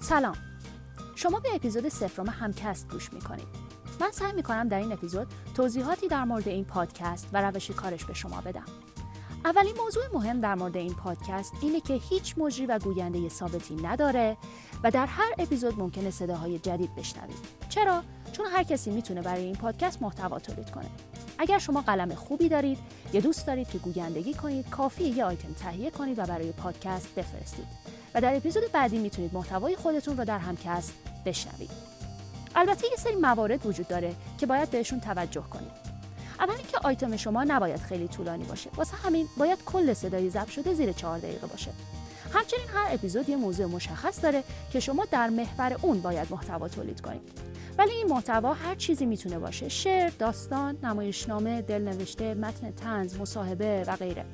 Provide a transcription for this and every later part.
سلام. شما به اپیزود سفرم همکست گوش می‌کنید. من سعی می‌کنم در این اپیزود توضیحاتی در مورد این پادکست و روش کارش به شما بدم. اولین موضوع مهم در مورد این پادکست اینه که هیچ مجری و گوینده ثابتی نداره و در هر اپیزود ممکنه صداهای جدید بشنوید. چرا؟ چون هر کسی می‌تونه برای این پادکست محتوا تولید کنه. اگر شما قلم خوبی دارید یا دوست دارید که گویندگی کنید کافی یه آیتم تهیه کنید و برای پادکست بفرستید. و در اپیزود بعدی می‌تونید محتوای خودتون رو در همکست بشنوید. البته یه سری موارد وجود داره که باید بهشون توجه کنید. اول اینکه آیتم شما نباید خیلی طولانی باشه. واسه همین باید کل صدای ضبط شده زیر چهار دقیقه باشه. همچنین هر اپیزود یه موضوع مشخص داره که شما در محور اون باید محتوا تولید کنید. ولی این محتوا هر چیزی می‌تونه باشه. شعر، داستان، نمایشنامه، دلنوشته، متن تنز، مصاحبه و غیره.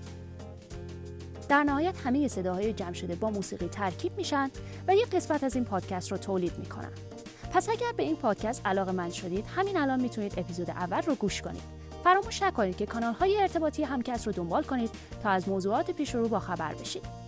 در نهایت همه صداهای جمع شده با موسیقی ترکیب میشن و یک قسمت از این پادکست رو تولید می‌کنن. پس اگر به این پادکست علاقه من شدید همین الان می‌تونید اپیزود اول رو گوش کنید. فراموش نکنید که کانال های ارتباطی همکست رو دنبال کنید تا از موضوعات پیش رو با خبر بشید.